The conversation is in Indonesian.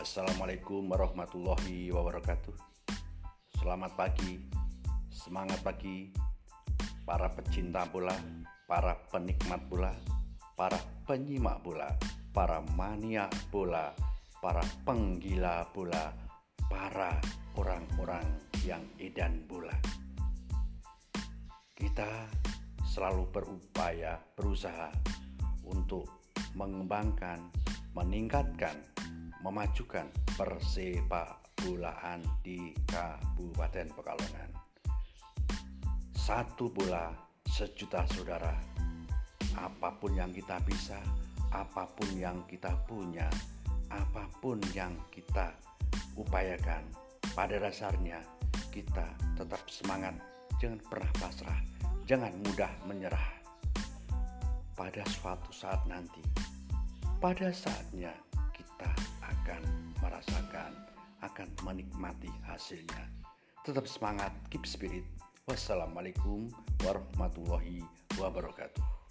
Assalamualaikum warahmatullahi wabarakatuh. Selamat pagi, semangat pagi, para pecinta bola, para penikmat bola, para penyimak bola, para mania bola, para penggila bola, para orang-orang yang edan bola. Kita selalu berupaya, berusaha untuk mengembangkan, meningkatkan memajukan persepak bolaan di Kabupaten Pekalongan. Satu bola sejuta saudara. Apa pun yang kita bisa, apa pun yang kita punya, apa pun yang kita upayakan, pada dasarnya kita tetap semangat, jangan pernah pasrah, jangan mudah menyerah. Pada suatu saat nanti, pada saatnya akan merasakan, akan menikmati hasilnya. Tetap semangat, keep spirit. Wassalamualaikum warahmatullahi wabarakatuh.